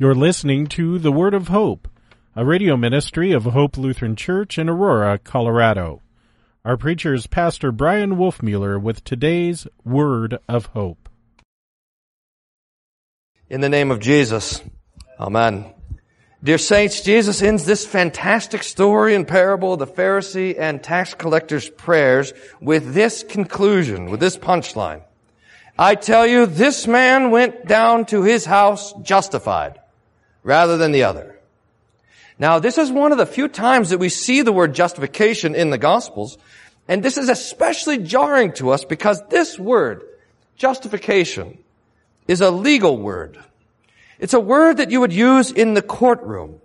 You're listening to The Word of Hope, a radio ministry of Hope Lutheran Church in Aurora, Colorado. Our preacher is Pastor Bryan Wolfmueller with today's Word of Hope. In the name of Jesus, Amen. Dear saints, Jesus ends this fantastic story and parable of the Pharisee and tax collector's prayers with this conclusion, with this punchline. I tell you, this man went down to his house justified rather than the other. Now, this is one of the few times that we see the word justification in the Gospels, and this is especially jarring to us because this word, justification, is a legal word. It's a word that you would use in the courtroom.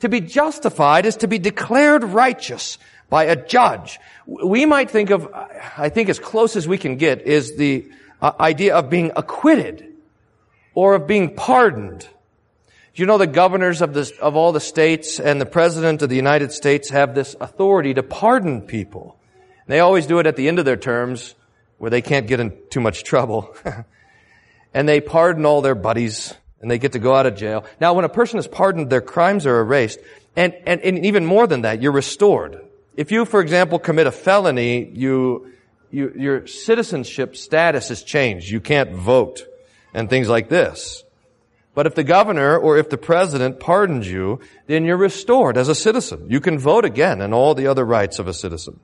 To be justified is to be declared righteous by a judge. We might think of, I think as close as we can get is the uh, idea of being acquitted or of being pardoned. You know the governors of, this, of all the states and the president of the United States have this authority to pardon people. They always do it at the end of their terms where they can't get in too much trouble. and they pardon all their buddies and they get to go out of jail. Now, when a person is pardoned, their crimes are erased. And, and, and even more than that, you're restored. If you, for example, commit a felony, you, you, your citizenship status is changed. You can't vote and things like this. But if the governor or if the president pardons you, then you're restored as a citizen. You can vote again and all the other rights of a citizen.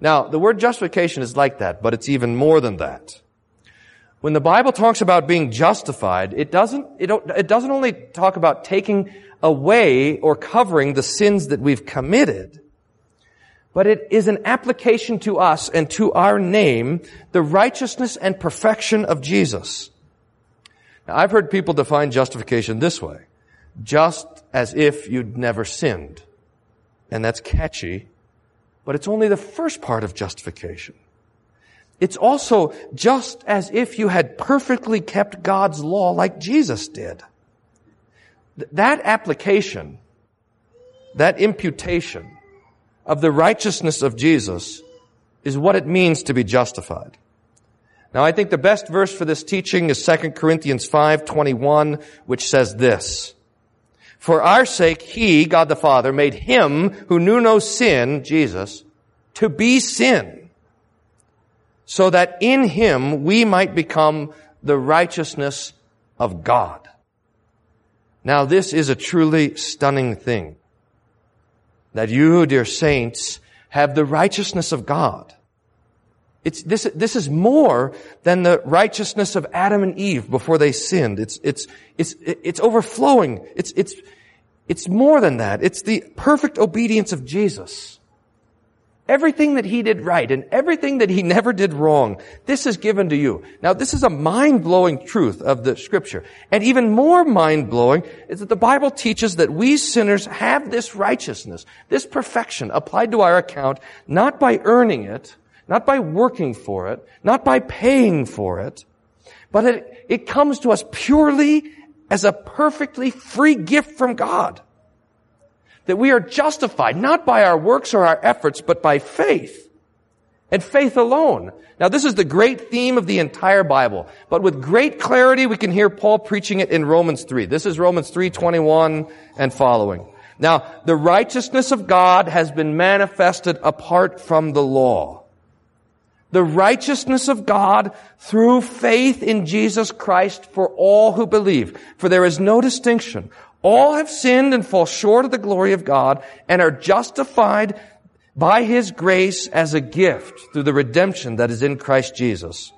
Now, the word justification is like that, but it's even more than that. When the Bible talks about being justified, it doesn't, it, it doesn't only talk about taking away or covering the sins that we've committed, but it is an application to us and to our name, the righteousness and perfection of Jesus. Now, I've heard people define justification this way. Just as if you'd never sinned. And that's catchy, but it's only the first part of justification. It's also just as if you had perfectly kept God's law like Jesus did. That application, that imputation of the righteousness of Jesus is what it means to be justified. Now I think the best verse for this teaching is 2 Corinthians 5:21 which says this: For our sake he, God the Father, made him who knew no sin, Jesus, to be sin, so that in him we might become the righteousness of God. Now this is a truly stunning thing that you, dear saints, have the righteousness of God. It's, this, this is more than the righteousness of Adam and Eve before they sinned. It's, it's, it's, it's overflowing. It's, it's, it's more than that. It's the perfect obedience of Jesus. Everything that he did right and everything that he never did wrong, this is given to you. Now, this is a mind-blowing truth of the scripture. And even more mind-blowing is that the Bible teaches that we sinners have this righteousness, this perfection applied to our account, not by earning it, not by working for it, not by paying for it, but it, it comes to us purely as a perfectly free gift from God that we are justified not by our works or our efforts, but by faith. And faith alone. Now this is the great theme of the entire Bible. But with great clarity, we can hear Paul preaching it in Romans 3. This is Romans 3:21 and following. Now, the righteousness of God has been manifested apart from the law. The righteousness of God through faith in Jesus Christ for all who believe. For there is no distinction. All have sinned and fall short of the glory of God and are justified by His grace as a gift through the redemption that is in Christ Jesus,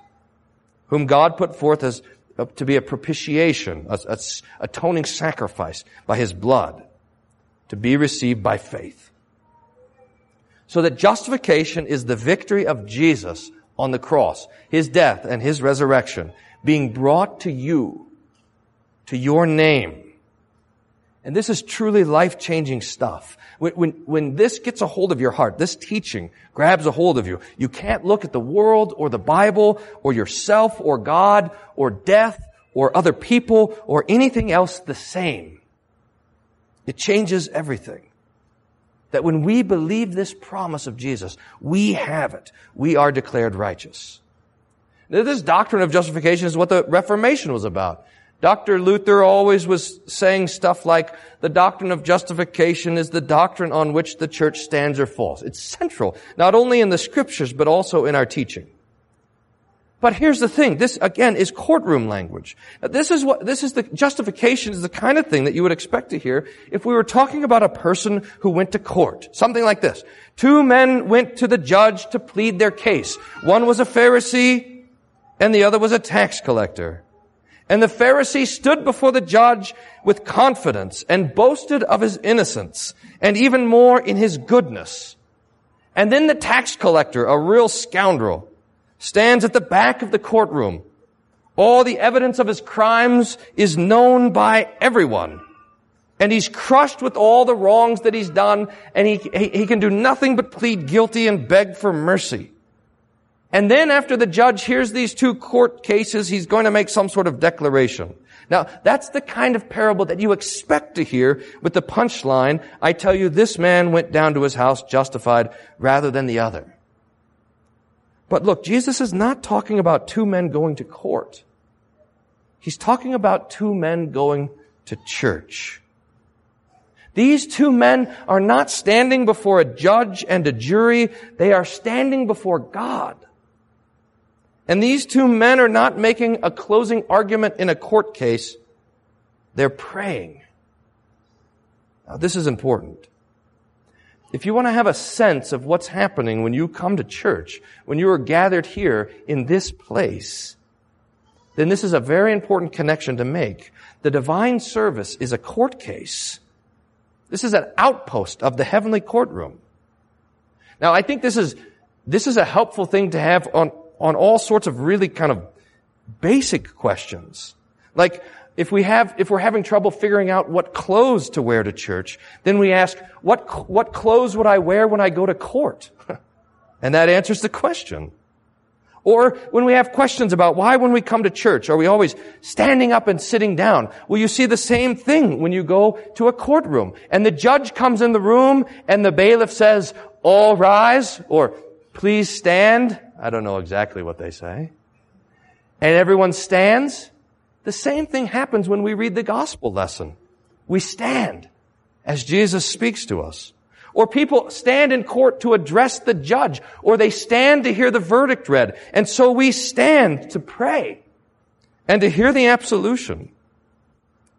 whom God put forth as uh, to be a propitiation, a, a atoning sacrifice by His blood, to be received by faith. So that justification is the victory of Jesus on the cross, His death and His resurrection, being brought to you, to your name, and this is truly life-changing stuff. When, when, when, this gets a hold of your heart, this teaching grabs a hold of you, you can't look at the world or the Bible or yourself or God or death or other people or anything else the same. It changes everything. That when we believe this promise of Jesus, we have it. We are declared righteous. Now, this doctrine of justification is what the Reformation was about. Dr. Luther always was saying stuff like, the doctrine of justification is the doctrine on which the church stands or falls. It's central, not only in the scriptures, but also in our teaching. But here's the thing. This, again, is courtroom language. This is what, this is the, justification is the kind of thing that you would expect to hear if we were talking about a person who went to court. Something like this. Two men went to the judge to plead their case. One was a Pharisee and the other was a tax collector. And the Pharisee stood before the judge with confidence and boasted of his innocence and even more in his goodness. And then the tax collector, a real scoundrel, stands at the back of the courtroom. All the evidence of his crimes is known by everyone. And he's crushed with all the wrongs that he's done, and he, he, he can do nothing but plead guilty and beg for mercy. And then after the judge hears these two court cases, he's going to make some sort of declaration. Now, that's the kind of parable that you expect to hear with the punchline, I tell you, this man went down to his house justified rather than the other. But look, Jesus is not talking about two men going to court. He's talking about two men going to church. These two men are not standing before a judge and a jury. They are standing before God. And these two men are not making a closing argument in a court case. They're praying. Now, this is important. If you want to have a sense of what's happening when you come to church, when you are gathered here in this place, then this is a very important connection to make. The divine service is a court case. This is an outpost of the heavenly courtroom. Now, I think this is, this is a helpful thing to have on on all sorts of really kind of basic questions. Like, if we have, if we're having trouble figuring out what clothes to wear to church, then we ask, what, what clothes would I wear when I go to court? and that answers the question. Or when we have questions about why when we come to church are we always standing up and sitting down? Well, you see the same thing when you go to a courtroom and the judge comes in the room and the bailiff says, all rise or please stand. I don't know exactly what they say. And everyone stands. The same thing happens when we read the gospel lesson. We stand as Jesus speaks to us. Or people stand in court to address the judge, or they stand to hear the verdict read. And so we stand to pray and to hear the absolution.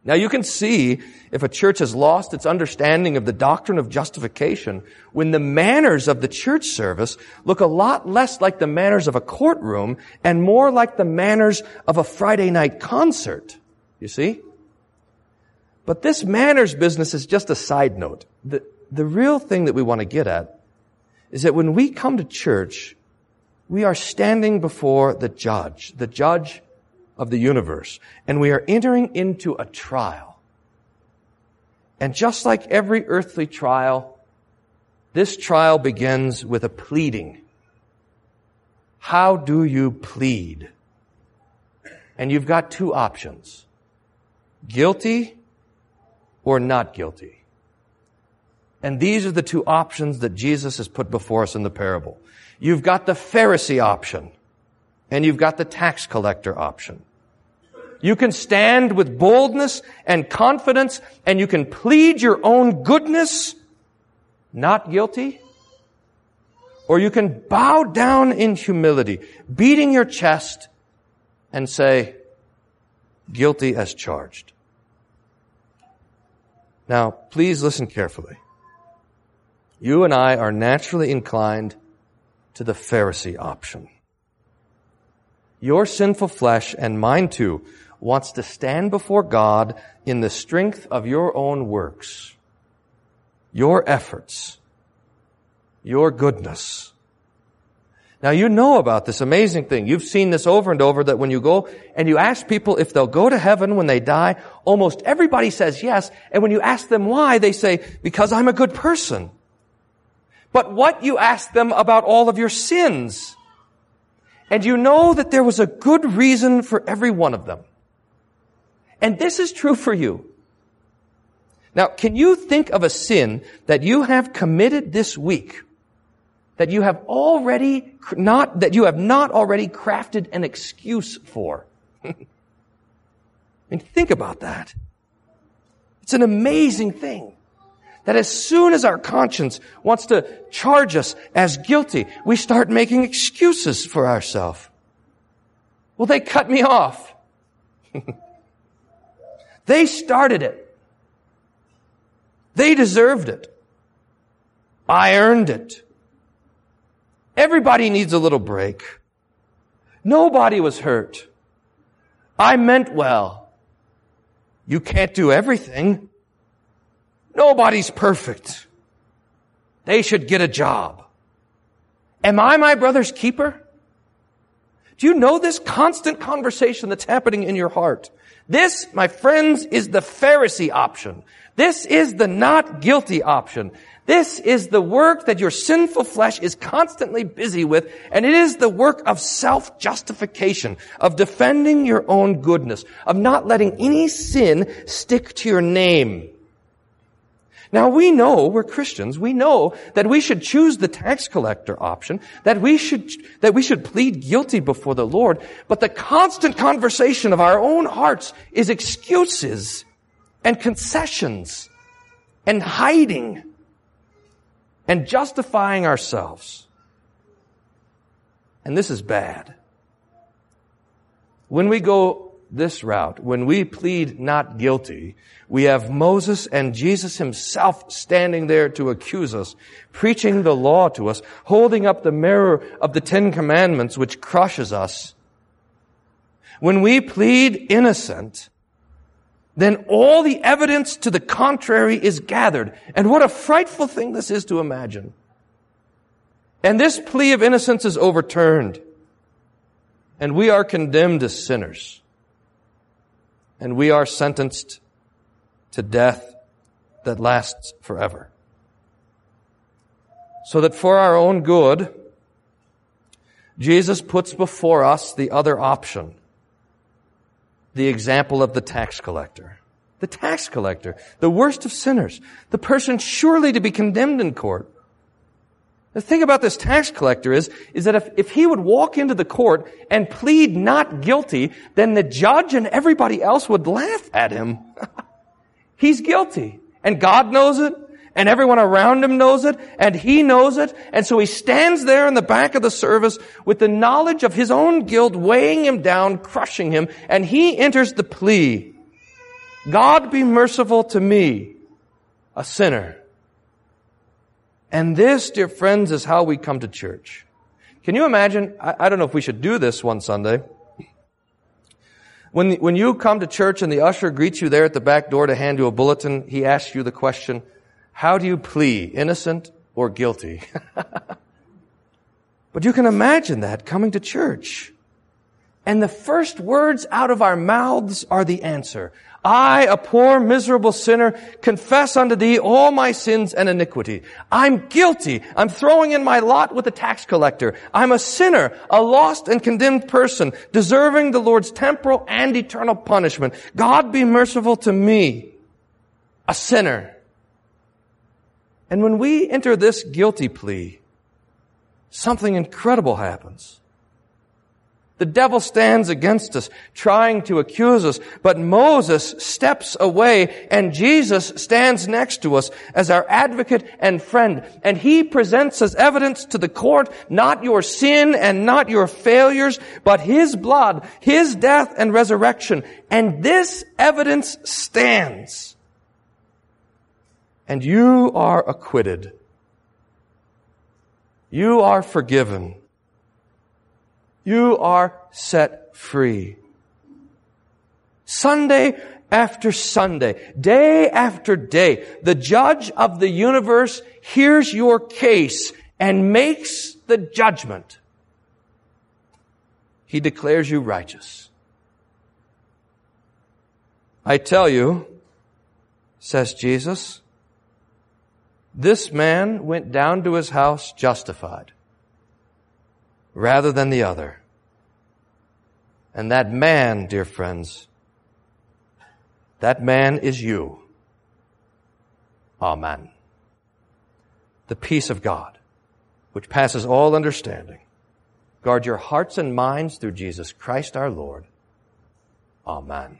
Now you can see if a church has lost its understanding of the doctrine of justification when the manners of the church service look a lot less like the manners of a courtroom and more like the manners of a Friday night concert. You see? But this manners business is just a side note. The, the real thing that we want to get at is that when we come to church, we are standing before the judge, the judge of the universe. And we are entering into a trial. And just like every earthly trial, this trial begins with a pleading. How do you plead? And you've got two options. Guilty or not guilty. And these are the two options that Jesus has put before us in the parable. You've got the Pharisee option and you've got the tax collector option. You can stand with boldness and confidence and you can plead your own goodness, not guilty. Or you can bow down in humility, beating your chest and say, guilty as charged. Now, please listen carefully. You and I are naturally inclined to the Pharisee option. Your sinful flesh and mine too wants to stand before God in the strength of your own works, your efforts, your goodness. Now you know about this amazing thing. You've seen this over and over that when you go and you ask people if they'll go to heaven when they die, almost everybody says yes. And when you ask them why, they say, because I'm a good person. But what you ask them about all of your sins? And you know that there was a good reason for every one of them. And this is true for you. Now, can you think of a sin that you have committed this week that you have already not, that you have not already crafted an excuse for? I mean, think about that. It's an amazing thing that as soon as our conscience wants to charge us as guilty, we start making excuses for ourselves. Well, they cut me off. they started it. They deserved it. I earned it. Everybody needs a little break. Nobody was hurt. I meant well. You can't do everything. Nobody's perfect. They should get a job. Am I my brother's keeper? Do you know this constant conversation that's happening in your heart? This, my friends, is the Pharisee option. This is the not guilty option. This is the work that your sinful flesh is constantly busy with, and it is the work of self-justification, of defending your own goodness, of not letting any sin stick to your name. Now we know, we're Christians, we know that we should choose the tax collector option, that we should, that we should plead guilty before the Lord, but the constant conversation of our own hearts is excuses and concessions and hiding and justifying ourselves. And this is bad. When we go this route, when we plead not guilty, we have Moses and Jesus himself standing there to accuse us, preaching the law to us, holding up the mirror of the Ten Commandments which crushes us. When we plead innocent, then all the evidence to the contrary is gathered. And what a frightful thing this is to imagine. And this plea of innocence is overturned. And we are condemned as sinners. And we are sentenced to death that lasts forever. So that for our own good, Jesus puts before us the other option the example of the tax collector. The tax collector, the worst of sinners, the person surely to be condemned in court. The thing about this tax collector is, is that if, if he would walk into the court and plead not guilty, then the judge and everybody else would laugh at him. He's guilty. And God knows it and everyone around him knows it, and he knows it, and so he stands there in the back of the service with the knowledge of his own guilt weighing him down, crushing him, and he enters the plea, God be merciful to me, a sinner. And this, dear friends, is how we come to church. Can you imagine? I, I don't know if we should do this one Sunday. When, when you come to church and the usher greets you there at the back door to hand you a bulletin, he asks you the question, how do you plead, innocent or guilty? but you can imagine that coming to church. And the first words out of our mouths are the answer. I, a poor, miserable sinner, confess unto thee all my sins and iniquity. I'm guilty. I'm throwing in my lot with the tax collector. I'm a sinner, a lost and condemned person, deserving the Lord's temporal and eternal punishment. God be merciful to me, a sinner. And when we enter this guilty plea, something incredible happens. The devil stands against us, trying to accuse us, but Moses steps away and Jesus stands next to us as our advocate and friend. And he presents as evidence to the court not your sin and not your failures, but his blood, his death and resurrection. And this evidence stands and you are acquitted. You are forgiven. You are set free. Sunday after Sunday, day after day, the judge of the universe hears your case and makes the judgment. He declares you righteous. I tell you, says Jesus, this man went down to his house justified rather than the other. And that man, dear friends, that man is you. Amen. The peace of God, which passes all understanding, guard your hearts and minds through Jesus Christ our Lord. Amen.